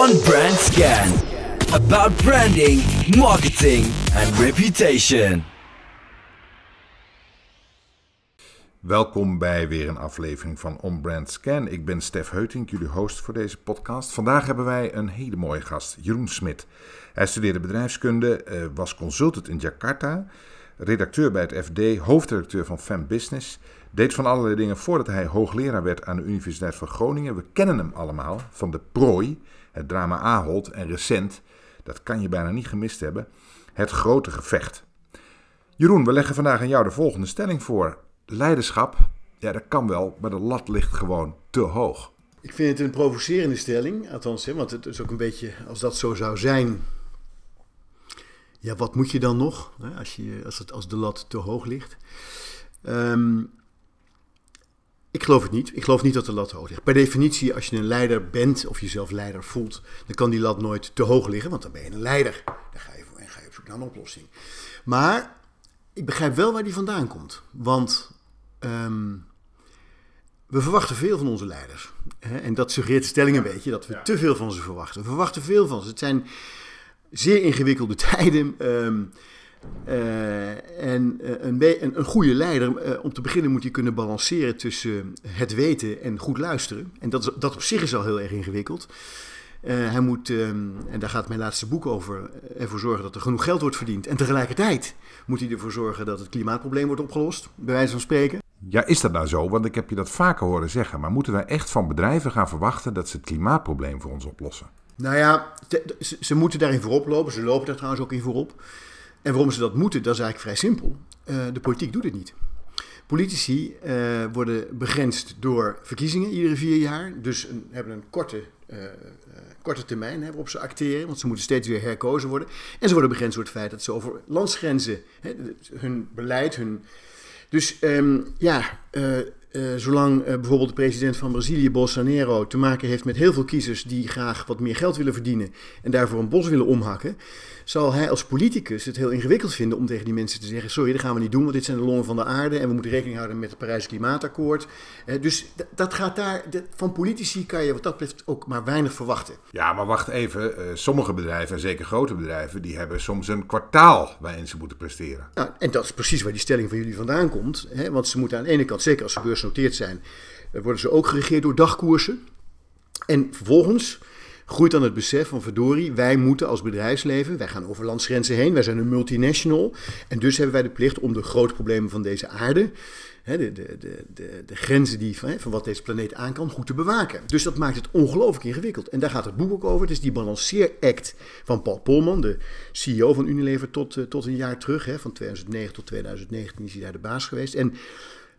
on Brand Scan. About branding, marketing and reputation. Welkom bij weer een aflevering van On Brand Scan. Ik ben Stef Heutink, jullie host voor deze podcast. Vandaag hebben wij een hele mooie gast, Jeroen Smit. Hij studeerde bedrijfskunde, eh, was consultant in Jakarta, redacteur bij het FD, hoofdredacteur van Fem Business. Deed van allerlei dingen voordat hij hoogleraar werd aan de Universiteit van Groningen. We kennen hem allemaal van de prooi, het drama Ahold en recent, dat kan je bijna niet gemist hebben, het grote gevecht. Jeroen, we leggen vandaag aan jou de volgende stelling voor. Leiderschap, ja dat kan wel, maar de lat ligt gewoon te hoog. Ik vind het een provocerende stelling, althans, hè, want het is ook een beetje, als dat zo zou zijn, ja, wat moet je dan nog hè, als, je, als, het, als de lat te hoog ligt? Ehm, ik geloof het niet. Ik geloof niet dat de lat hoog ligt. Per definitie, als je een leider bent of jezelf leider voelt, dan kan die lat nooit te hoog liggen, want dan ben je een leider. Dan ga je, en ga je op zoek naar een oplossing. Maar ik begrijp wel waar die vandaan komt. Want ehm, we verwachten veel van onze leiders. Hè? En dat suggereert de stelling een beetje, dat we te veel van ze verwachten. We verwachten veel van ze. Het zijn zeer ingewikkelde tijden. Ehm, eh, en uh, een, een, een, goede leider, uh, om te beginnen moet hij kunnen balanceren tussen het weten en goed luisteren. En dat, dat op zich is al heel erg ingewikkeld. hij moet, um, en daar gaat mijn laatste boek over, ervoor zorgen dat er genoeg geld wordt verdiend. En tegelijkertijd moet hij ervoor zorgen dat het klimaatprobleem wordt opgelost, bij wijze van spreken. Ja, is dat nou zo? Want ik heb je dat vaker horen zeggen. Maar moeten wij echt van bedrijven gaan verwachten dat ze het klimaatprobleem voor ons oplossen? Nou ja, te, ze, ze, moeten daarin voorop lopen. Ze lopen daar trouwens ook in voorop. En waarom ze dat moeten, dat is eigenlijk vrij simpel. Uh, de politiek doet het niet. Politici uh, worden begrensd door verkiezingen iedere vier jaar. Dus hebben een korte, uh, korte termijn waarop ze acteren. Want ze moeten steeds weer herkozen worden. En ze worden begrensd door het feit dat ze over landsgrenzen hè, hun beleid, hun. Dus um, ja. Zolang bijvoorbeeld de president van Brazilië, Bolsonaro, te maken heeft met heel veel kiezers die graag wat meer geld willen verdienen en daarvoor een bos willen omhakken, zal hij als politicus het heel ingewikkeld vinden om tegen die mensen te zeggen: Sorry, dat gaan we niet doen, want dit zijn de longen van de aarde en we moeten rekening houden met het Parijs Klimaatakkoord. Uh, dus dat gaat daar, van politici kan je wat dat betreft ook maar weinig verwachten. Ja, maar wacht even. sommige bedrijven, en zeker grote bedrijven, die hebben soms een kwartaal waarin ze moeten presteren. Nou, en dat is precies waar die stelling van jullie vandaan komt. Hè? Want ze moeten aan de ene kant, zeker als ze beursgenoteerd zijn, worden ze ook geregeerd door dagkoersen. En vervolgens groeit dan het besef van verdorie, wij moeten als bedrijfsleven, wij gaan over landsgrenzen heen, wij zijn een multinational. En dus hebben wij de plicht om de grote problemen van deze aarde, hè, de, de, de, de, grenzen die, van, van wat deze planeet aan kan, goed te bewaken. Dus dat maakt het ongelooflijk ingewikkeld. En daar gaat het boek ook over. Het is die balanceeract van Paul Polman, de CEO van Unilever tot, uh, tot een jaar terug. Hè, van 2009 tot 2019 is hij daar de baas geweest. En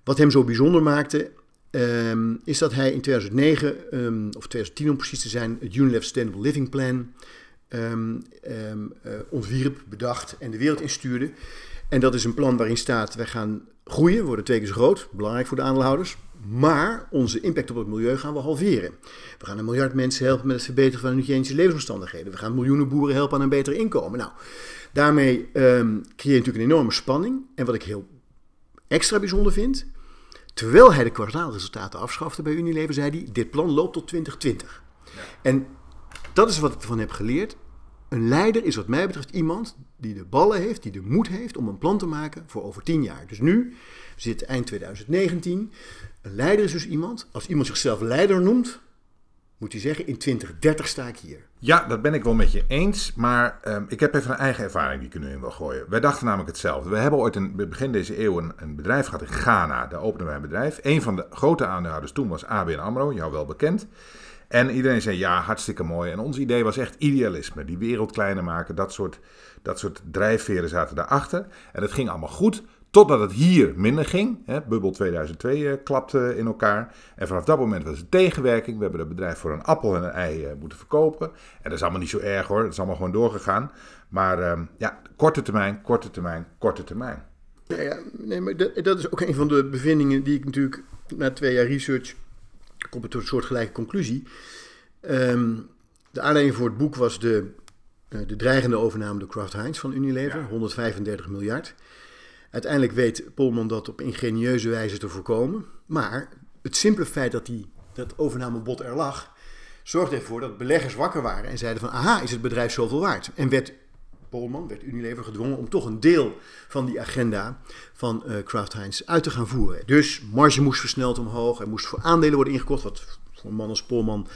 wat hem zo bijzonder maakte, um, is dat hij in 2009, um, of 2010 om precies te zijn, het Unilever Sustainable Living Plan um, uh, ontwierp, bedacht en de wereld instuurde. En dat is een plan waarin staat, wij gaan groeien, worden twee keer zo groot, belangrijk voor de aandeelhouders. Maar onze impact op het milieu gaan we halveren. We gaan een miljard mensen helpen met het verbeteren van hun hygiënische levensomstandigheden. We gaan miljoenen boeren helpen aan een beter inkomen. Nou, daarmee creëer je natuurlijk een enorme spanning. En wat ik heel extra bijzonder vind, terwijl hij de kwartaalresultaten afschafte bij Unilever, zei hij: Dit plan loopt tot 2020. Ja. En dat is wat ik ervan heb geleerd. Een leider is wat mij betreft iemand die de ballen heeft, die de moed heeft om een plan te maken voor over 10 jaar. Dus nu, zitten eind 2019. Een leider is dus iemand, als iemand zichzelf leider noemt, moet hij zeggen, in 2030 sta ik hier. Ja, dat ben ik wel met je eens. Maar um, ik heb even een eigen ervaring die ik er nu in wil gooien. Wij dachten namelijk hetzelfde. We hebben ooit in begin deze eeuw een, een, bedrijf gehad in Ghana. Daar openden wij een bedrijf. Een van de grote aandeelhouders toen was ABN AMRO, jou wel bekend. En iedereen zei ja, hartstikke mooi. En ons idee was echt idealisme. Die wereld kleiner maken, dat soort, dat soort drijfveren zaten daarachter. En het ging allemaal goed. Totdat het hier minder ging. Hè, Bubbel 2002 uh, klapte in elkaar. En vanaf dat moment was het tegenwerking. We hebben het bedrijf voor een appel en een ei uh, moeten verkopen. En dat is allemaal niet zo erg hoor. Dat is allemaal gewoon doorgegaan. Maar uh, ja, korte termijn, korte termijn, korte termijn. Ja, ja, nee, maar dat, dat, is ook een van de bevindingen die ik natuurlijk na twee jaar research kom ik tot een soortgelijke conclusie. Um, de aanleiding voor het boek was de, uh, de dreigende overname door Kraft Heinz van Unilever, ja. 135 miljard. Uiteindelijk weet Polman dat op ingenieuze wijze te voorkomen. Maar het simpele feit dat die, dat overnamebod er lag, zorgde ervoor dat beleggers wakker waren en zeiden van aha, is het bedrijf zoveel waard? En werd Polman, werd Unilever gedwongen om toch een deel van die agenda van uh, Kraft Heinz uit te gaan voeren. Dus marge moest versneld omhoog, er moest voor aandelen worden ingekocht, wat een man als Polman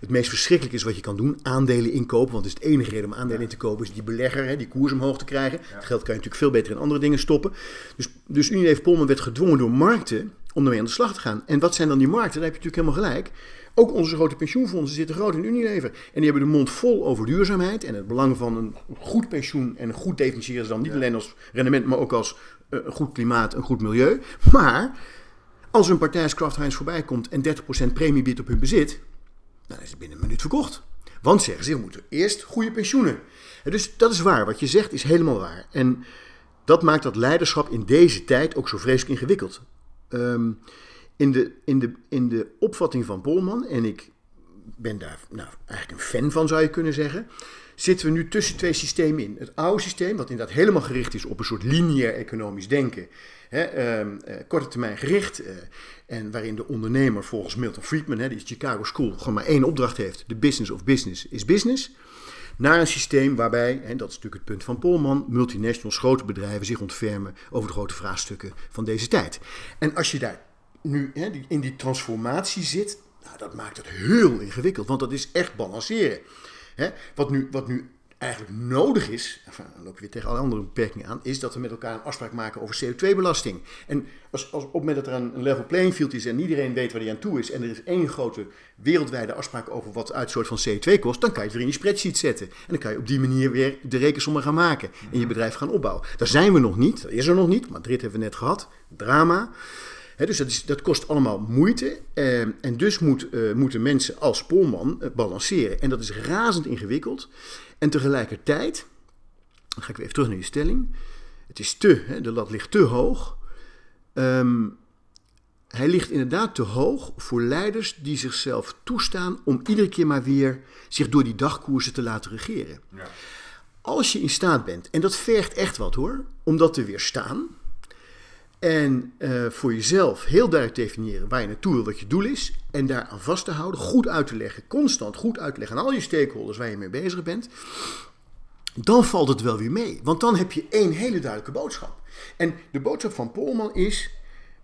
het meest verschrikkelijk is wat je kan doen. Aandelen inkopen, want het is het enige reden om aandelen in te kopen, is die belegger, hè, die koers omhoog te krijgen. Het geld kan je natuurlijk veel beter in andere dingen stoppen. Dus, dus Unilever Polman werd gedwongen door markten om ermee aan de slag te gaan. En wat zijn dan die markten? Daar heb je natuurlijk helemaal gelijk. Ook onze grote pensioenfondsen zitten groot in Unilever. En die hebben de mond vol over duurzaamheid en het belang van een goed pensioen. En goed definiëren ze dan niet alleen als rendement, maar ook als uh, goed klimaat, een goed milieu. Maar als een partij als Kraft Heinz voorbij komt en 30% premie biedt op hun bezit, dan is het binnen een minuut verkocht. Want zeggen ze, we moeten eerst goede pensioenen. En dus dat is waar. Wat je zegt is helemaal waar. En dat maakt dat leiderschap in deze tijd ook zo vreselijk ingewikkeld. Um, in de, in de, in de opvatting van Polman, en ik ben daar nou, eigenlijk een fan van zou je kunnen zeggen, zitten we nu tussen twee systemen in. Het oude systeem, wat inderdaad helemaal gericht is op een soort lineair economisch denken, hè, ehm, eh, korte termijn gericht, eh, en waarin de ondernemer volgens Milton Friedman, hè, die is Chicago School, gewoon maar één opdracht heeft: de business of business is business. Naar een systeem waarbij, en dat is natuurlijk het punt van Polman, multinationals, grote bedrijven zich ontfermen over de grote vraagstukken van deze tijd. En als je daar nu hè, in die transformatie zit, nou, dat maakt het heel ingewikkeld. Want dat is echt balanceren. Hè? Wat, nu, wat nu eigenlijk nodig is, enfin, dan loop je weer tegen alle andere beperkingen aan, is dat we met elkaar een afspraak maken over CO2-belasting. En als, als, op het moment dat er een, level playing field is en iedereen weet waar die aan toe is, en er is één grote wereldwijde afspraak over wat uitstoot van CO2 kost, dan kan je het weer in die spreadsheet zetten. En dan kan je op die manier weer de rekensommen gaan maken en je bedrijf gaan opbouwen. Daar zijn we nog niet, dat is er nog niet, Madrid hebben we net gehad, drama dus dat, is, dat, kost allemaal moeite. Eh, en dus moet, eh, moeten mensen als Polman uh, balanceren. En dat is razend ingewikkeld. En tegelijkertijd, dan ga ik weer even terug naar je stelling. Het is te, hè, de lat ligt te hoog. Um, hij ligt inderdaad te hoog voor leiders die zichzelf toestaan om iedere keer maar weer zich door die dagkoersen te laten regeren. Ja. Als je in staat bent, en dat vergt echt wat hoor, om dat te weerstaan en uh, voor jezelf heel duidelijk definiëren waar je naartoe wil, wat je doel is. En daar aan vast te houden, goed uit te leggen, constant goed uit te leggen aan al je stakeholders waar je mee bezig bent. Dan valt het wel weer mee. Want dan heb je één hele duidelijke boodschap. En de boodschap van Polman is: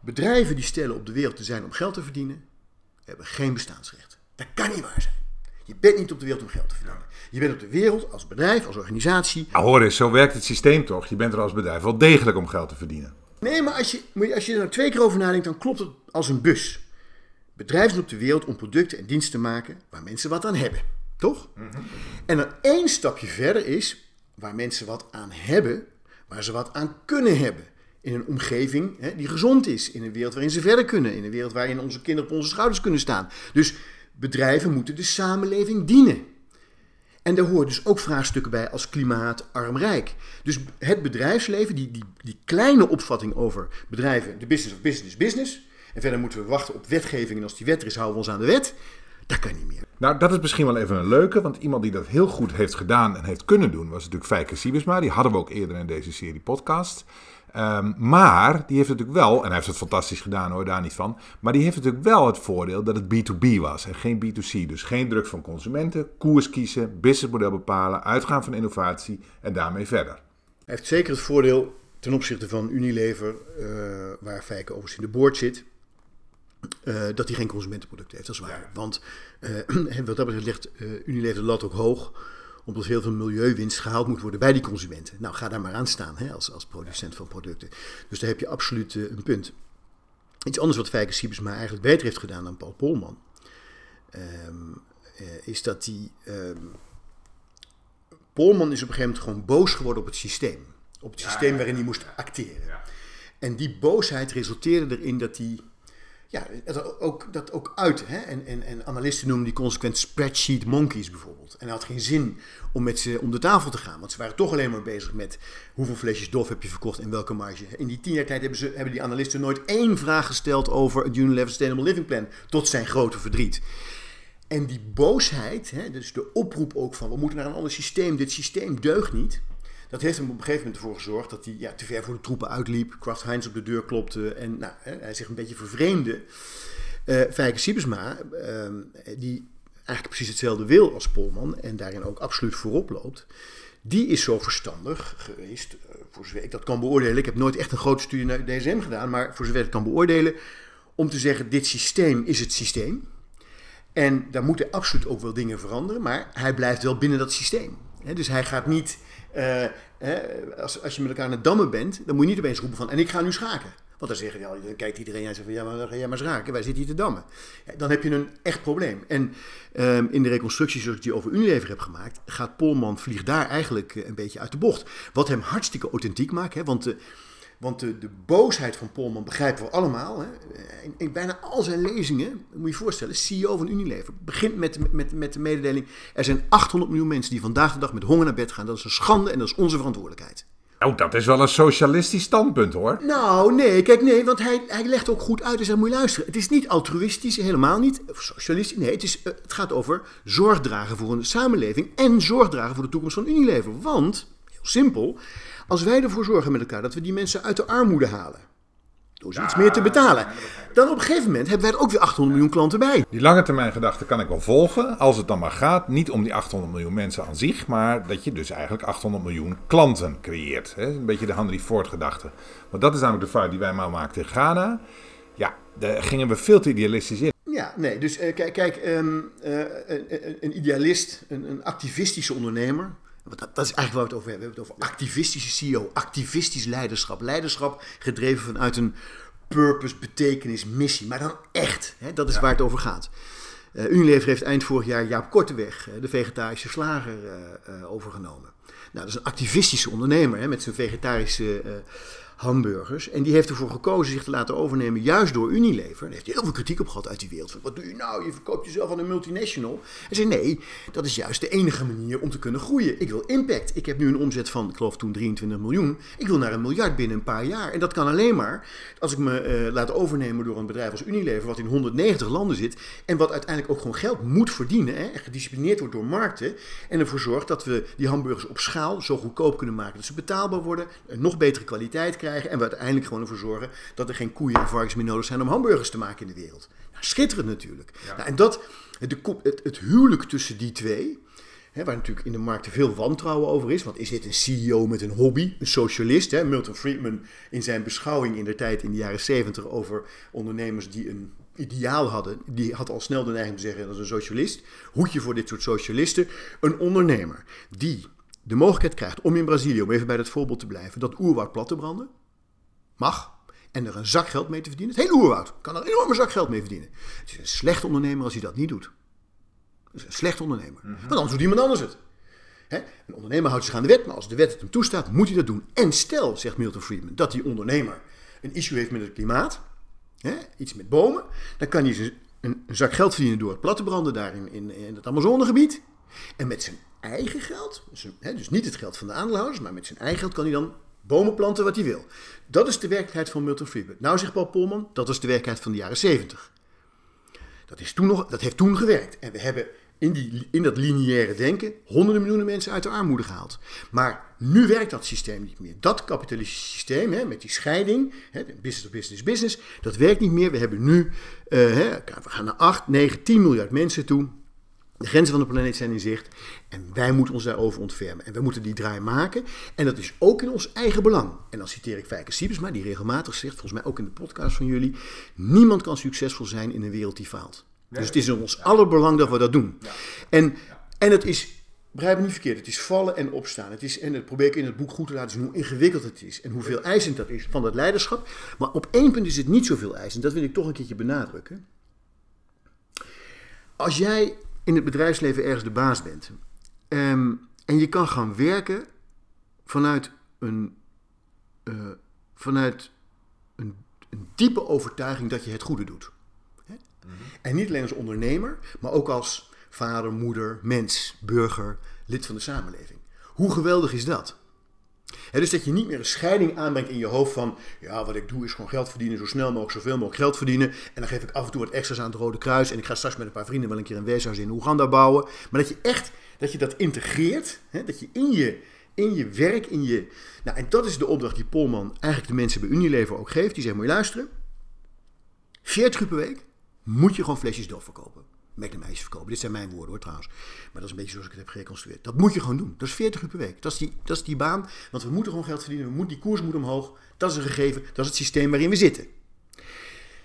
bedrijven die stellen op de wereld te zijn om geld te verdienen, hebben geen bestaansrecht. Dat kan niet waar zijn. Je bent niet op de wereld om geld te verdienen. Je bent op de wereld als bedrijf, als organisatie. Nou, hoor eens, zo werkt het systeem toch? Je bent er als bedrijf wel degelijk om geld te verdienen. Nee, maar als je, als je er nou twee keer over nadenkt, dan klopt het als een bus. Bedrijven op de wereld om producten en diensten te maken waar mensen wat aan hebben. Toch? En dan één stapje verder is waar mensen wat aan hebben, waar ze wat aan kunnen hebben. In een omgeving hè, die gezond is. In een wereld waarin ze verder kunnen. In een wereld waarin onze kinderen op onze schouders kunnen staan. Dus bedrijven moeten de samenleving dienen. En daar horen dus ook vraagstukken bij als klimaat, arm, rijk. Dus het bedrijfsleven, die, die, die kleine opvatting over bedrijven, de business of business business. En verder moeten we wachten op wetgeving. En als die wet er is, houden we ons aan de wet. Dat kan niet meer. Nou, dat is misschien wel even een leuke, want iemand die dat heel goed heeft gedaan en heeft kunnen doen, was natuurlijk Fijke Siebesma. Die hadden we ook eerder in deze serie podcast. Um, maar die heeft natuurlijk wel, en hij heeft het fantastisch gedaan hoor, daar niet van. Maar die heeft natuurlijk wel het voordeel dat het B2B was en geen B2C. Dus geen druk van consumenten, koers kiezen, businessmodel bepalen, uitgaan van innovatie en daarmee verder. Hij heeft zeker het voordeel ten opzichte van Unilever, uh, waar Fijke overigens in de boord zit. Uh, dat hij geen consumentenproducten heeft, dat is waar. Want uh, wat dat betreft ligt Unilever de lat ook hoog omdat heel veel milieuwinst gehaald moet worden bij die consumenten. Nou, ga daar maar aan staan hè, als, als producent van producten. Dus daar heb je absoluut uh, een punt. Iets anders wat Fijke Siebesma eigenlijk beter heeft gedaan dan Paul Polman... Um, uh, is dat hij... Um, Polman is op een gegeven moment gewoon boos geworden op het systeem. Op het systeem waarin hij moest acteren. En die boosheid resulteerde erin dat hij ja, dat ook, dat ook uit. Hè? En, en, en analisten noemen die consequent spreadsheet monkeys bijvoorbeeld. En hij had geen zin om met ze om de tafel te gaan. Want ze waren toch alleen maar bezig met hoeveel flesjes dof heb je verkocht en welke marge. In die tien jaar tijd hebben, ze, hebben die analisten nooit één vraag gesteld over het Unilever Sustainable Living Plan. Tot zijn grote verdriet. En die boosheid, hè, dus de oproep ook van we moeten naar een ander systeem. Dit systeem deugt niet dat heeft hem op een gegeven moment ervoor gezorgd dat hij ja, te ver voor de troepen uitliep. Kraft Heinz op de deur klopte en nou, hij zich een beetje vervreemde. Uh, Fijke Siebesma, uh, die eigenlijk precies hetzelfde wil als Polman en daarin ook absoluut voorop loopt, die is zo verstandig geweest, eh, voor zover ik dat kan beoordelen. Ik heb nooit echt een grote studie naar DSM gedaan, maar voor zover ik kan beoordelen, om te zeggen: dit systeem is het systeem. En daar moeten absoluut ook wel dingen veranderen, maar hij blijft wel binnen dat systeem. dus hij gaat niet, eh, als, als je met elkaar aan het dammen bent, dan moet je niet opeens roepen van en ik ga nu schaken. Want dan, zeggen, ja, dan kijkt iedereen en zegt van ja, maar ga jij maar raken. Wij zitten hier te dammen. Dan heb je een echt probleem. En um, in de reconstructie zoals ik die over Unilever heb gemaakt, gaat Polman vliegt daar eigenlijk eh, een beetje uit de bocht. Wat hem hartstikke authentiek maakt. Hè, want de, want de, de, boosheid van Polman begrijpen we allemaal. Hè. In, in, bijna al zijn lezingen, moet je je voorstellen, CEO van Unilever begint met, met, met de mededeling: er zijn 800 miljoen mensen die vandaag de dag met honger naar bed gaan. Dat is een schande en dat is onze verantwoordelijkheid. Nou, dat is wel een socialistisch standpunt hoor. Nou, nee, kijk, nee, want hij, hij legt ook goed uit. Dus hij moet je luisteren. Het is niet altruïstisch, helemaal niet. Socialistisch, nee, het, is, eh, het gaat over zorg dragen voor een samenleving. En zorg dragen voor de toekomst van Unilever. Want, heel simpel, als wij ervoor zorgen met elkaar dat we die mensen uit de armoede halen door ze iets meer te betalen. Dan op een gegeven moment hebben wij er ook weer 800 miljoen klanten bij. Die lange termijn gedachte kan ik wel volgen. Als het dan maar gaat, niet om die 800 miljoen mensen aan zich, maar dat je dus eigenlijk 800 miljoen klanten creëert. Een beetje de Henry Ford gedachte. Want dat is namelijk de fout die wij maar maken in Ghana. Ja, daar gingen we veel te idealistisch in. Ja, nee, dus uh, kijk, kijk um, uh, een, een, idealist, een, een activistische ondernemer, dat, dat, is eigenlijk waar we het over hebben. We hebben het over activistische CEO, activistisch leiderschap. Leiderschap gedreven vanuit een purpose, betekenis, missie. Maar dan echt. Hè? Dat is waar het over gaat. Uh, Unilever heeft eind vorig jaar Jaap Korteweg, de vegetarische slager, uh, uh, overgenomen. Nou, dat is een activistische ondernemer hè, met zijn vegetarische hamburgers. En die heeft ervoor gekozen zich te laten overnemen, juist door Unilever. Daar heeft hij heel veel kritiek op gehad uit die wereld. Wat doe je nou? Je verkoopt jezelf aan een multinational. Hij zei: Nee, dat is juist de enige manier om te kunnen groeien. Ik wil impact. Ik heb nu een omzet van, ik geloof toen 23 miljoen. Ik wil naar een miljard binnen een paar jaar. En dat kan alleen maar als ik me uh, laat overnemen door een bedrijf als Unilever, wat in 190 landen zit. En wat uiteindelijk ook gewoon geld moet verdienen. Hè, en gedisciplineerd wordt door markten. En ervoor zorgt dat we die hamburgers op schaal zo goedkoop kunnen maken dat ze betaalbaar worden. Een nog betere kwaliteit krijgen en we uiteindelijk gewoon ervoor zorgen dat er geen koeien en varkens meer nodig zijn om hamburgers te maken in de wereld. Nou, schitterend natuurlijk. Nou, en dat, het, het, het huwelijk tussen die twee, Hè, waar natuurlijk in de markt veel wantrouwen over is. Want is dit een CEO met een hobby, een socialist? Hè? Milton Friedman in zijn beschouwing in de tijd in de jaren 70 over ondernemers die een ideaal hadden, die had al snel de neiging te zeggen dat is een socialist. Hoedje voor dit soort socialisten. Een ondernemer die de mogelijkheid krijgt om in Brazilië, om even bij dat voorbeeld te blijven, dat oerwoud plat te branden. Mag. En er een zak geld mee te verdienen. Het hele oerwoud kan er een enorme zak geld mee verdienen. Het is een slecht ondernemer als hij dat niet doet. Het is een slecht ondernemer. Mhm. Want anders doet iemand anders het. Een ondernemer houdt zich aan de wet, maar als de wet het hem toestaat, moet hij dat doen. En stel, zegt Milton Friedman, dat die ondernemer een issue heeft met het klimaat, iets met bomen, dan kan hij een, een, zak geld verdienen door het plat te branden daar in, in, in het Amazonegebied. En met zijn eigen geld, dus, dus niet het geld van de aandeelhouders, maar met zijn eigen geld kan hij dan bomen planten wat hij wil. Dat is de werkelijkheid van Milton Friedman. Nou zegt Paul Polman, dat is de werkelijkheid van de jaren 70. Dat, is toen nog, dat heeft toen gewerkt. En we hebben in, die, in dat lineaire denken honderden miljoenen mensen uit de armoede gehaald. Maar nu werkt dat systeem niet meer. Dat kapitalistische systeem, hè, met die scheiding, hè, business of business business, dat werkt niet meer. We hebben nu, uh, hè, we gaan naar 8, 9, 10 miljard mensen toe. De grenzen van de planeet zijn in zicht en wij moeten ons daarover ontfermen. En we moeten die draai maken en dat is ook in ons eigen belang. En dan citeer ik Fijke Siebesma, die regelmatig zegt, volgens mij ook in de podcast van jullie, niemand kan succesvol zijn in een wereld die faalt. Dus het is in ons aller belang dat we dat doen. En, en het is, begrijp me niet verkeerd, het is vallen en opstaan. Het is, en dat probeer ik in het boek goed te laten zien hoe ingewikkeld het is en hoeveel eisend dat is van dat leiderschap. Maar op één punt is het niet zoveel eisend, dat wil ik toch een keertje benadrukken. Als jij in het bedrijfsleven ergens de baas bent. Ehm, en je kan gaan werken vanuit een, uh, vanuit een, een, diepe overtuiging dat je het goede doet. Hè? Mhm. En niet alleen als ondernemer, maar ook als vader, moeder, mens, burger, lid van de samenleving. Hoe geweldig is dat? Dus dat je niet meer een scheiding aanbrengt in je hoofd van, ja, wat ik doe is gewoon geld verdienen, zo snel mogelijk, zoveel mogelijk geld verdienen. En dan geef ik af en toe wat extra's aan het Rode Kruis en ik ga straks met een paar vrienden wel een keer een weeshuis in Oeganda bouwen. Maar dat je echt, dat je dat integreert, dat je in je, in je werk, in je... Nou, en dat is de opdracht die Polman eigenlijk de mensen bij Unilever ook geeft. Die zegt, moet je luisteren, 40 uur per week moet je gewoon flesjes doorverkopen. Magnum ijsjes verkopen. Dit zijn mijn woorden hoor trouwens. Maar dat is een beetje zoals ik het heb gereconstrueerd. Dat moet je gewoon doen. Dat is 40 uur per week. Dat is die, dat is die baan. Want we moeten gewoon geld verdienen. We moeten, die koers moet omhoog. Dat is een gegeven. Dat is het systeem waarin we zitten.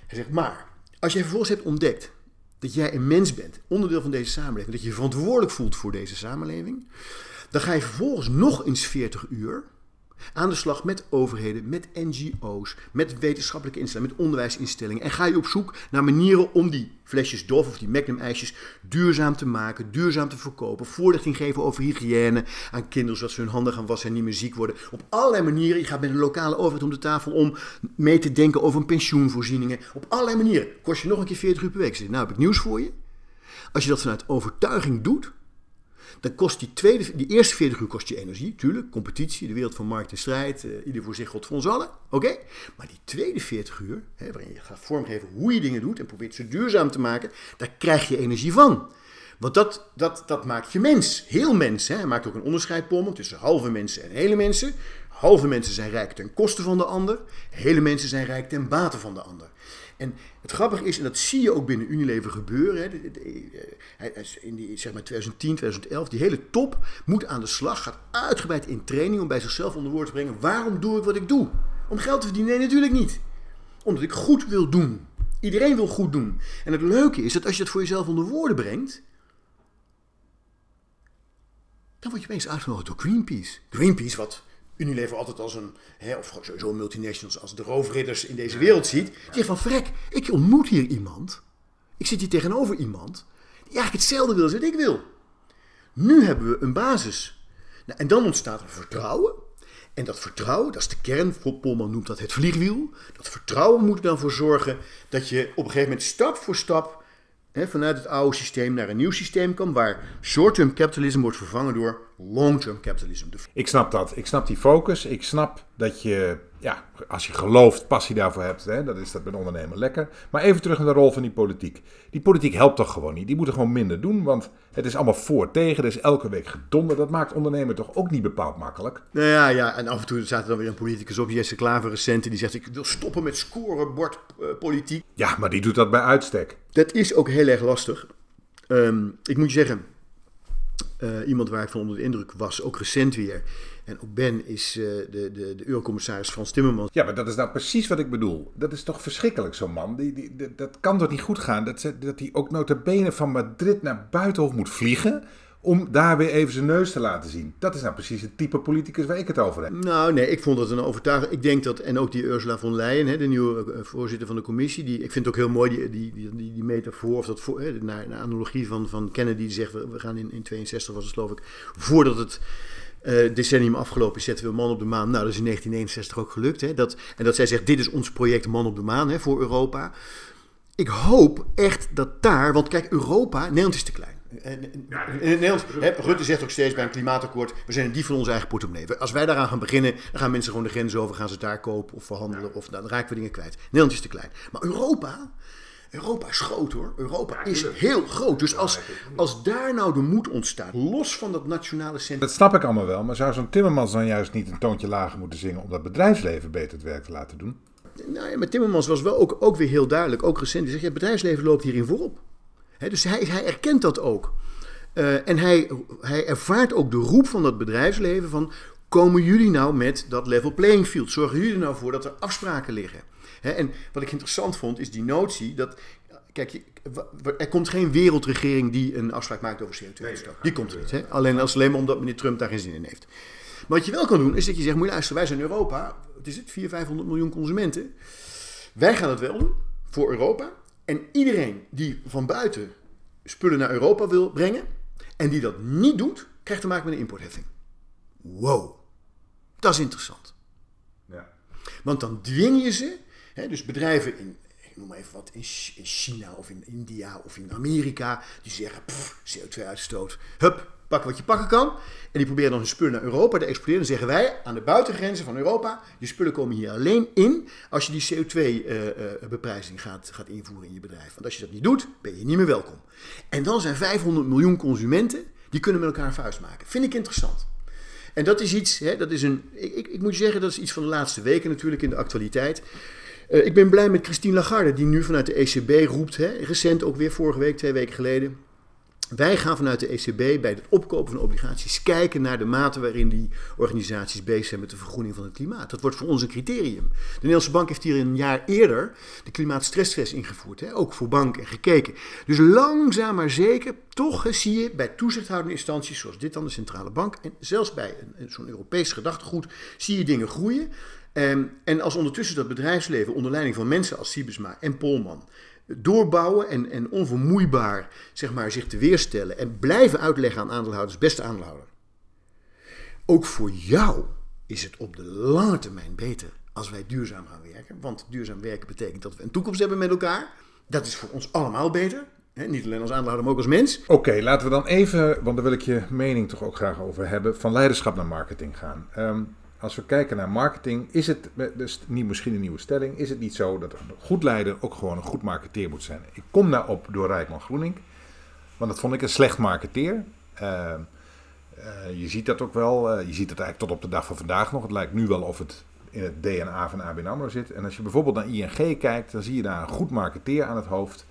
Hij zegt, maar als je vervolgens hebt ontdekt dat jij een mens bent, onderdeel van deze samenleving, dat je je verantwoordelijk voelt voor deze samenleving, dan ga je vervolgens nog eens 40 uur aan de slag met overheden, met NGO's, met wetenschappelijke instellingen, met onderwijsinstellingen. En ga je op zoek naar manieren om die flesjes Dove of die Magnum ijsjes duurzaam te maken, duurzaam te verkopen. Voorlichting geven over hygiëne aan kinderen, zodat ze hun handen gaan wassen en niet meer ziek worden. Op allerlei manieren. Je gaat met een lokale overheid om de tafel om mee te denken over pensioenvoorzieningen. Op allerlei manieren. Kost je nog een keer 40 uur per week. Nou heb ik nieuws voor je. Als je dat vanuit overtuiging doet, dan kost die, tweede, die eerste 40 uur kost je energie, tuurlijk. Competitie, de wereld van markt en strijd. Uh, ieder voor zich, God voor ons allen. Oké? Maar die tweede 40 uur, hè, waarin je gaat vormgeven hoe je dingen doet en probeert ze duurzaam te maken, daar krijg je energie van. Want dat, dat, dat maakt je mens. Heel mens. Hè. Hij maakt ook een onderscheid, Pommen, tussen halve mensen en hele mensen. Halve mensen zijn rijk ten koste van de ander. Hele mensen zijn rijk ten bate van de ander. En het grappige is, en dat zie je ook binnen Unilever gebeuren, hè, in die, zeg maar 2010, 2011, die hele top moet aan de slag, gaat uitgebreid in training om bij zichzelf onder woord te brengen, waarom doe ik wat ik doe? Om geld te verdienen? Nee, natuurlijk niet. Omdat ik goed wil doen. Iedereen wil goed doen. En het leuke is dat als je dat voor jezelf onder woorden brengt, dan word je opeens uitgenodigd door Greenpeace. Greenpeace, wat Unilever altijd als een, hè, of sowieso multinationals als de roofridders in deze wereld ziet. Die zegt van, vrek, ik ontmoet hier iemand. Ik zit hier tegenover iemand die eigenlijk hetzelfde wil als wat ik wil. Nu hebben we een basis. Nou, en dan ontstaat er vertrouwen. En dat vertrouwen, dat is de kern, Polman noemt dat het vliegwiel. Dat vertrouwen moet er dan voor zorgen dat je op een gegeven moment stap voor stap vanuit het oude systeem naar een nieuw systeem kan, waar short-term capitalism wordt vervangen door long-term capitalism. Ik snap dat. Ik snap die focus. Ik snap dat je, ja, als je gelooft, passie daarvoor hebt, hè, dat is dat met ondernemen lekker. Maar even terug naar de rol van die politiek. Die politiek helpt toch gewoon niet. Die moeten gewoon minder doen, want het is allemaal voor tegen. Er is elke week gedonder. Dat maakt ondernemen toch ook niet bepaald makkelijk? Nou ja, ja. en af en toe er dan weer een politicus op, Jesse Klaver recent, die zegt ik wil stoppen met scorebordpolitiek. Uh, ja, maar die doet dat bij uitstek. Dat is ook heel erg lastig. Um, ik moet je zeggen, uh, iemand waar ik van onder de indruk was, ook recent weer. En ook Ben is uh, de, de, de eurocommissaris Frans Timmermans. Ja, maar dat is nou precies wat ik bedoel. Dat is toch verschrikkelijk, zo'n man. Die, die, dat kan toch niet goed gaan? Dat, dat hij ook bene van Madrid naar Buitenhof moet vliegen om daar weer even zijn neus te laten zien. Dat is nou precies het type politicus waar ik het over heb. Nou, nee, ik vond het een overtuiging. Ik denk dat, en ook die Ursula von Leyen, hè, de nieuwe eh, voorzitter van de commissie, die, ik vind het ook heel mooi, die, die, die, die metafoor, of dat voor, hè, naar, naar analogie van, van Kennedy, die zegt, we, we gaan in, in 62 was het geloof ik, voordat het uh, decennium afgelopen zetten we man op de maan. Nou, dat is in 1969 ook gelukt. Hè? Dat, en dat zij zegt, dit is ons project man op de maan hè, voor Europa. Ik hoop echt dat daar, want kijk, Europa, Nederland is te klein. Nederland, Rutte zegt ook steeds bij een klimaatakkoord: we zijn een dief van onze eigen portemonnee. Als wij daaraan gaan beginnen, dan gaan mensen gewoon de grens over, gaan ze daar kopen of verhandelen, of dan raken we dingen kwijt. Nederland is te klein. Maar Europa, Europa is groot hoor. Europa is heel groot. Dus als, als daar nou de moed ontstaat, los van dat nationale centrum. Dat snap ik allemaal wel, maar zou zo'n Timmermans dan juist niet een toontje lager moeten zingen om dat bedrijfsleven beter het werk te laten doen? Nou ja, maar Timmermans was wel ook, ook weer heel duidelijk, ook recent. Hij zegt, ja, het bedrijfsleven loopt hierin voorop. Dus hij, hij erkent dat ook. Uh, en hij, hij ervaart ook de roep van dat bedrijfsleven van... komen jullie nou met dat level playing field? Zorgen jullie er nou voor dat er afspraken liggen? en wat ik interessant vond, is die notie dat. Kijk, er komt geen wereldregering die een afspraak maakt over CO2-uitstoot. Die komt er niet. Hè? Alleen, als alleen maar omdat meneer Trump daar geen zin in heeft. Maar wat je wel kan doen, is dat je zegt: moet je luisteren, wij zijn Europa. Het is het 400, 500 miljoen consumenten. Wij gaan het wel doen voor Europa. En iedereen die van buiten spullen naar Europa wil brengen. en die dat niet doet, krijgt te maken met een importheffing. Wow, dat is interessant. Ja. Want dan dwing je ze dus bedrijven in, ik noem maar even wat, in China of in India of in Amerika, die zeggen CO2-uitstoot, hup, pak wat je pakken kan. En die proberen dan hun spullen naar Europa te exporteren. Dan zeggen wij aan de buitengrenzen van Europa, je spullen komen hier alleen in als je die CO2-beprijzing uh, uh, gaat, gaat invoeren in je bedrijf. Want als je dat niet doet, ben je niet meer welkom. En dan zijn 500 miljoen consumenten, die kunnen met elkaar een vuist maken. Vind ik interessant. En dat is iets, hè, dat is een, ik, ik, moet zeggen, dat is iets van de laatste weken natuurlijk in de actualiteit. ik ben blij met Christine Lagarde, die nu vanuit de ECB roept, hè, recent ook weer vorige week, twee weken geleden. Wij gaan vanuit de ECB bij het opkopen van obligaties kijken naar de mate waarin die organisaties bezig zijn met de vergroening van het klimaat. Dat wordt voor ons een criterium. De Nederlandse Bank heeft hier een jaar eerder de klimaatstresstest ingevoerd, hè, ook voor banken gekeken. Dus langzaam maar zeker, toch zie je bij toezichthoudende instanties zoals dit dan de Centrale Bank en zelfs bij zo'n Europees gedachtegoed, zie je dingen groeien. En, en als ondertussen dat bedrijfsleven onder leiding van mensen als Siebesma en Polman doorbouwen en, en onvermoeibaar zeg maar, zich te weerstellen en blijven uitleggen aan aandeelhouders, beste aandeelhouder. Ook voor jou is het op de lange termijn beter als wij duurzaam gaan werken. Want duurzaam werken betekent dat we een toekomst hebben met elkaar. Dat is voor ons allemaal beter. niet alleen als aandeelhouder, maar ook als mens. Oké, laten we dan even, want daar wil ik je mening toch ook graag over hebben, van leiderschap naar marketing gaan. Um, als we kijken naar marketing, is het, dus niet misschien een nieuwe stelling, is het niet zo dat een goed leider ook gewoon een goed marketeer moet zijn? Ik kom daarop door Rijkman Groening, want dat vond ik een slecht marketeer. Uh, je ziet dat ook wel, uh, je ziet het eigenlijk tot op de dag van vandaag nog. Het lijkt nu wel of het in het DNA van ABN AMRO zit. En als je bijvoorbeeld naar ING kijkt, dan zie je daar een goed marketeer aan het hoofd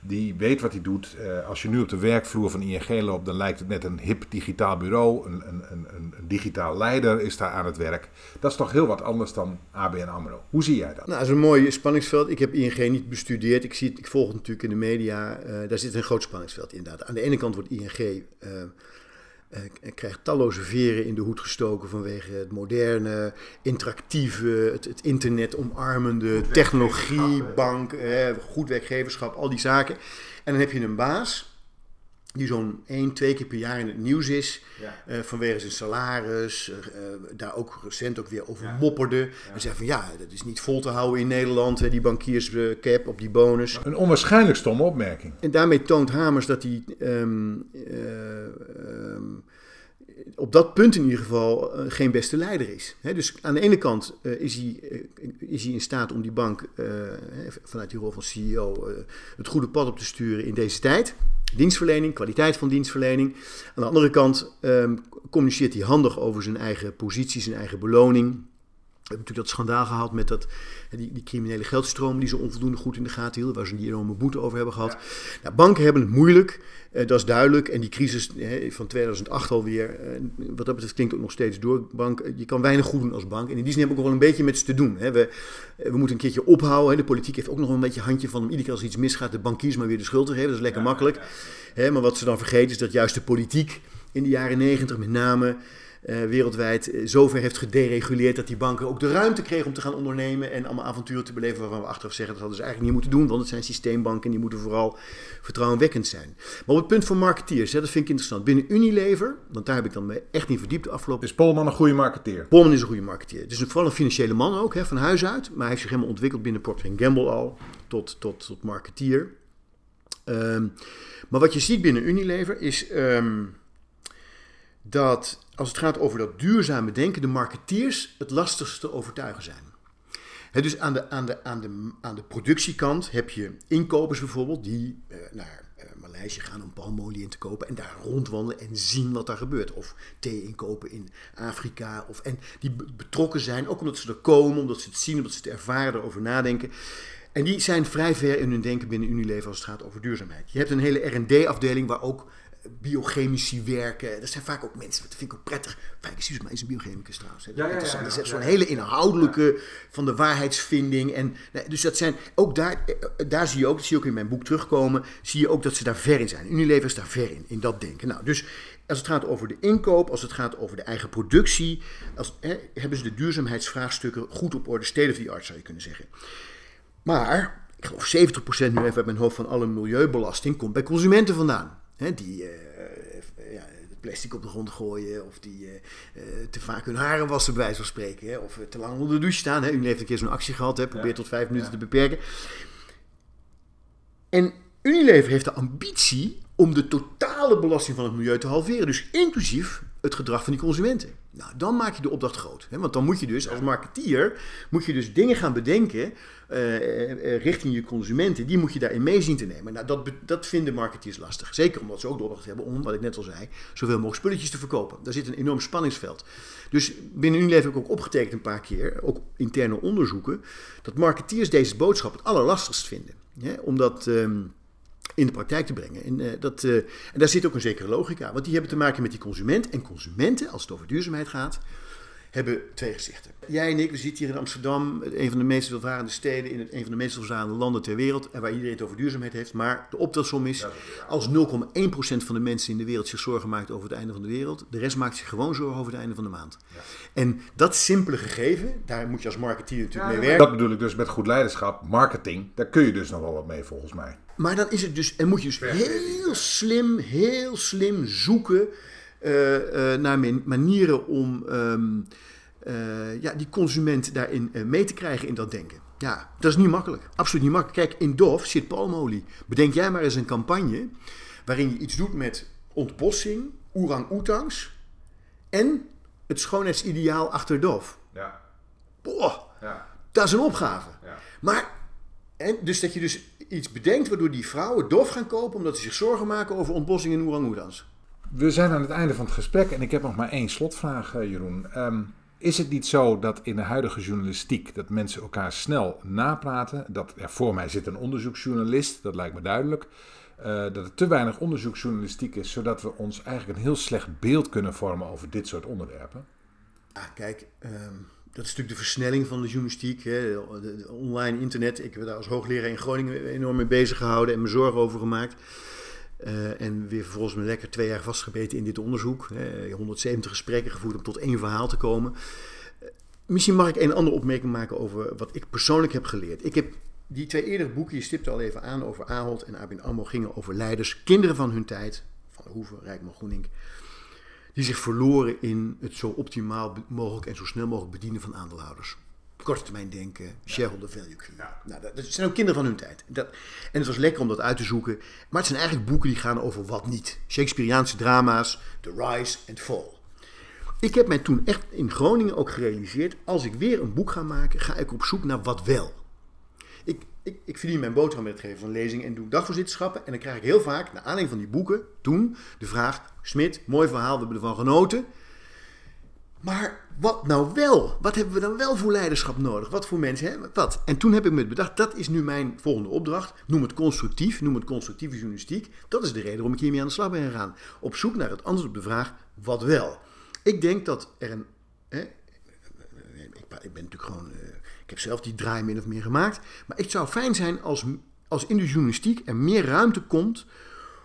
die weet wat hij doet. Uh, als je nu op de werkvloer van ING loopt, dan lijkt het net een hip digitaal bureau. Een, een, een, een, digitaal leider is daar aan het werk. Dat is toch heel wat anders dan ABN AMRO. Hoe zie jij dat? Nou, dat is een mooi spanningsveld. Ik heb ING niet bestudeerd. Ik, zie het, ik volg het natuurlijk in de media. Uh, daar zit een groot spanningsveld inderdaad. Aan de ene kant wordt ING... Uh, uh, krijgt talloze veren in de hoed gestoken vanwege het moderne, interactieve, het, het internet omarmende, technologie, bank, uh, goed werkgeverschap, al die zaken. En dan heb je een baas die zo'n één, twee keer per jaar in het nieuws is. Ja. Uh, vanwege zijn salaris. Uh, daar ook recent ook weer over ja. mopperde. En zei van ja, dat is niet vol te houden in Nederland. Hè, die bankierscap op die bonus. Een onwaarschijnlijk stomme opmerking. En daarmee toont Hamers dat hij... Um, um, op dat punt in ieder geval uh, geen beste leider is. Dus aan de ene kant uh, is, hij, uh, is hij in staat om die bank vanuit die rol van CEO het goede pad op te sturen in deze tijd. Dienstverlening, kwaliteit van dienstverlening. Aan de andere kant um, communiceert hij handig over zijn eigen positie, zijn eigen beloning. We hebben natuurlijk dat schandaal gehad met dat, die, die criminele geldstroom die ze onvoldoende goed in de gaten hielden, waar ze die enorme boete over hebben gehad. Nou, banken hebben het moeilijk, uh, dat is duidelijk. En die crisis van 2008 alweer, uh, wat dat betreft klinkt ook nog steeds door. Bank, je kan weinig goed doen als bank. En in die zin heb ik ook wel een beetje met ze te doen. Hè. We, we moeten een keertje ophouden. Hè. De politiek heeft ook nog een beetje handje van om iedere keer als iets misgaat de bankiers maar weer de schuld te geven. Dat is lekker ja, makkelijk. Hè, maar wat ze dan vergeten is dat juist de politiek in de jaren negentig met name uh, wereldwijd uh, zover heeft gedereguleerd dat die banken ook de ruimte kregen om te gaan ondernemen en allemaal avonturen te beleven waarvan we achteraf zeggen dat hadden ze eigenlijk niet moeten doen, want het zijn systeembanken en die moeten vooral vertrouwenwekkend zijn. Maar op het punt van marketeers, hè, dat vind ik interessant. Binnen Unilever, want daar heb ik dan me echt niet verdiept de afgelopen... Is Polman een goede marketeer? Polman is een goede marketeer. Het is vooral een financiële man ook, hè, van huis uit, maar hij heeft zich helemaal ontwikkeld binnen Procter Gamble al tot, tot, tot marketeer. Um, maar wat je ziet binnen Unilever is um, dat als het gaat over dat duurzame denken, de marketeers het lastigste te overtuigen zijn. Dus aan de, aan, de, aan, de, aan de productiekant heb je inkopers bijvoorbeeld die uh, naar uh, Maleisië gaan om palmolie in te kopen en daar rondwandelen en zien wat daar gebeurt. Of thee inkopen in Afrika. Of, en die betrokken zijn, ook omdat ze er komen, omdat ze het zien, omdat ze het ervaren, erover nadenken. En die zijn vrij ver in hun denken binnen Unilever als het gaat over duurzaamheid. Je hebt een hele R&D-afdeling waar ook biochemici werken. Dat zijn vaak ook mensen, dat vind ik ook prettig. Fijke Siesma is een biochemicus trouwens. Hè. Ja, ja, ja, ja, zo'n hele inhoudelijke van de waarheidsvinding. En, dus dat zijn, ook daar, eh, daar zie je ook, dat zie je ook in mijn boek terugkomen, zie je ook dat ze daar ver in zijn. Unilever is daar ver in, in dat denken. Nou, dus als het gaat over de inkoop, als het gaat over de eigen productie, als, hè, hebben ze de duurzaamheidsvraagstukken goed op orde. State of the art zou je kunnen zeggen. Maar, ik geloof 70% nu even uit mijn hoofd van alle milieubelasting komt bij consumenten vandaan. Hè, die uh, ja, plastic op de grond gooien of die uh, te vaak hun haren wassen, bij wijze van spreken. Hè, of te lang onder de douche staan. Hè. U heeft een keer zo'n actie gehad, hè, probeer tot vijf minuten te beperken. En Unilever heeft de ambitie om de totale belasting van het milieu te halveren. Dus inclusief het gedrag van die consumenten. Nou, dan maak je de opdracht groot. Hè? Want dan moet je dus als marketeer moet je dus dingen gaan bedenken uh, richting je consumenten. Die moet je daarin mee zien te nemen. Nou, dat, dat vinden marketeers lastig. Zeker omdat ze ook de opdracht hebben om, wat ik net al zei, zoveel mogelijk spulletjes te verkopen. Daar zit een enorm spanningsveld. Dus binnen Unilever heb ik ook opgetekend een paar keer, ook interne onderzoeken, dat marketeers deze boodschap het allerlastigst vinden. Hè? Omdat... Ehm, in de praktijk te brengen. En, uh, dat, uh, en daar zit ook een zekere logica, want die hebben te maken met die consument. En consumenten, als het over duurzaamheid gaat, hebben twee gezichten. Jij en ik, we zitten hier in Amsterdam, een van de meest welvarende steden, in een van de meest welvarende landen ter wereld, en waar iedereen het over duurzaamheid heeft. Maar de optelsom is, als 0,1% van de mensen in de wereld zich zorgen maakt over het einde van de wereld, de rest maakt zich gewoon zorgen over het einde van de maand. Ja. En dat simpele gegeven, daar moet je als marketeer natuurlijk mee werken. Dat bedoel ik dus met goed leiderschap, marketing, daar kun je dus nog wel wat mee volgens mij. Maar dan is het dus, en moet je dus heel slim, heel slim zoeken uh, uh, naar manieren om um, uh, ja, die consument daarin mee te krijgen in dat denken. Ja, dat is niet makkelijk. Absoluut niet makkelijk. Kijk, in Dof zit palmolie. Bedenk jij maar eens een campagne waarin je iets doet met ontbossing, orang-oetangs en het schoonheidsideaal achter Dof. Ja. Boah, ja. dat is een opgave. Ja. Maar, en dus dat je dus iets bedenkt waardoor die vrouwen dof gaan kopen omdat ze zich zorgen maken over ontbossing in orang-oetans. We zijn aan het einde van het gesprek en ik heb nog maar één slotvraag, eh, Jeroen. Um, is het niet zo dat in de huidige journalistiek dat mensen elkaar snel napraten? Dat ja, voor mij zit een onderzoeksjournalist, dat lijkt me duidelijk. Uh, dat er te weinig onderzoeksjournalistiek is, zodat we ons eigenlijk een heel slecht beeld kunnen vormen over dit soort onderwerpen. Ah, kijk, um, dat is natuurlijk de versnelling van de journalistiek, hè, de, online internet. Ik heb daar als hoogleraar in Groningen enorm mee bezig gehouden en me zorgen over gemaakt. Uh, en weer vervolgens me lekker twee jaar vastgebeten in dit onderzoek. Hè, 170 gesprekken gevoerd om tot één verhaal te komen. Uh, misschien mag ik een andere opmerking maken over wat ik persoonlijk heb geleerd. Ik heb die twee eerdere boeken, je stipte al even aan over Ahold en ABN AMRO, gingen over leiders, kinderen van hun tijd. Van de Hoeven, Rijkman, Groening die zich verloren in het zo optimaal mogelijk en zo snel mogelijk bedienen van aandeelhouders. Korte termijn denken, shareholder value. Ja. Nou, dat, zijn ook kinderen van hun tijd. Dat, en het was lekker om dat uit te zoeken. Maar het zijn eigenlijk boeken die gaan over wat niet. Shakespeareaanse drama's, The Rise and Fall. Ik heb mij toen echt in Groningen ook gerealiseerd, als ik weer een boek ga maken, ga ik op zoek naar wat wel. Ik, ik, ik verdien mijn boterham met het geven van lezingen en doe dagvoorzitterschappen. En dan krijg ik heel vaak, naar aanleiding van die boeken, toen de vraag: Smit, mooi verhaal, we hebben ervan genoten. Maar wat nou wel? Wat hebben we dan wel voor leiderschap nodig? Wat voor mensen? Hè? Wat? En toen heb ik me bedacht, dat is nu mijn volgende opdracht. Noem het constructief, noem het constructieve journalistiek. Dat is de reden waarom ik hiermee aan de slag ben gegaan. Op zoek naar het antwoord op de vraag, wat wel? Ik denk dat er een... Hè, ik ben natuurlijk gewoon... Eh, ik heb zelf die draai min of meer gemaakt. Maar het zou fijn zijn als, als in de journalistiek er meer ruimte komt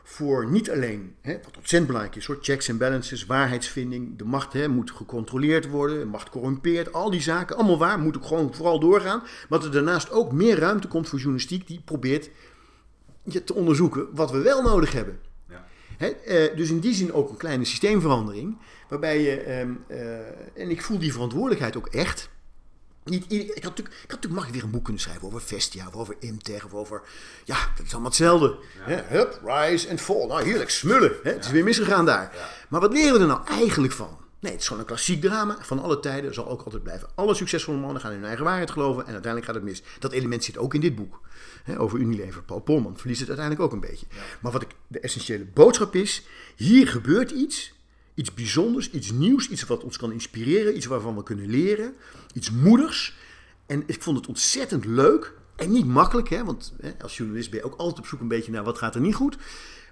voor niet alleen, hè, wat ontzettend belangrijk is, soort checks en balances, waarheidsvinding, de macht hè, moet gecontroleerd worden, de macht corrumpeert, al die zaken, allemaal waar, moet ook gewoon vooral doorgaan. Maar dat er daarnaast ook meer ruimte komt voor journalistiek die probeert je te onderzoeken wat we wel nodig hebben. Ja. Hè, eh, dus in die zin ook een kleine systeemverandering, waarbij je, ehm, eh, en ik voel die verantwoordelijkheid ook echt, niet, ik, had natuurlijk, ik had natuurlijk makkelijk weer een boek kunnen schrijven over Vestia, of over Imter, of over... Ja, dat is allemaal hetzelfde. Ja. Hup, rise and fall. Nou, heerlijk, smullen. Hè? Het is weer misgegaan daar. Maar wat leren we er nou eigenlijk van? Nee, het is gewoon een klassiek drama van alle tijden. Zal ook altijd blijven. Alle succesvolle mannen gaan in hun eigen waarheid geloven en uiteindelijk gaat het mis. Dat element zit ook in dit boek. Over Unilever. Paul Polman verliest het uiteindelijk ook een beetje. Maar wat ik, de essentiële boodschap is, hier gebeurt iets Iets bijzonders, iets nieuws, iets wat ons kan inspireren, iets waarvan we kunnen leren, iets moedigs. En ik vond het ontzettend leuk en niet makkelijk, hè, want hè, als journalist ben je ook altijd op zoek een beetje naar wat gaat er niet goed.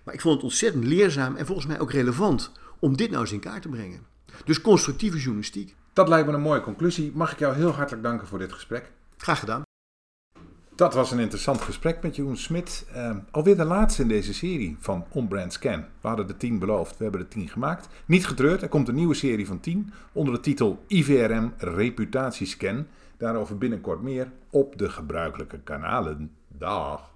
Maar ik vond het ontzettend leerzaam en volgens mij ook relevant om dit nou eens in kaart te brengen. Dus constructieve journalistiek. Dat lijkt me een mooie conclusie. Mag ik jou heel hartelijk danken voor dit gesprek. Graag gedaan. Dat was een interessant gesprek met Jeroen Smit. Uh, alweer de laatste in deze serie van On-Brand Scan. We hadden de 10 beloofd, we hebben de 10 gemaakt. Niet getreurd, er komt een nieuwe serie van 10 onder de titel IVRM Reputatiescan. Daarover binnenkort meer op de gebruikelijke kanalen. Dag!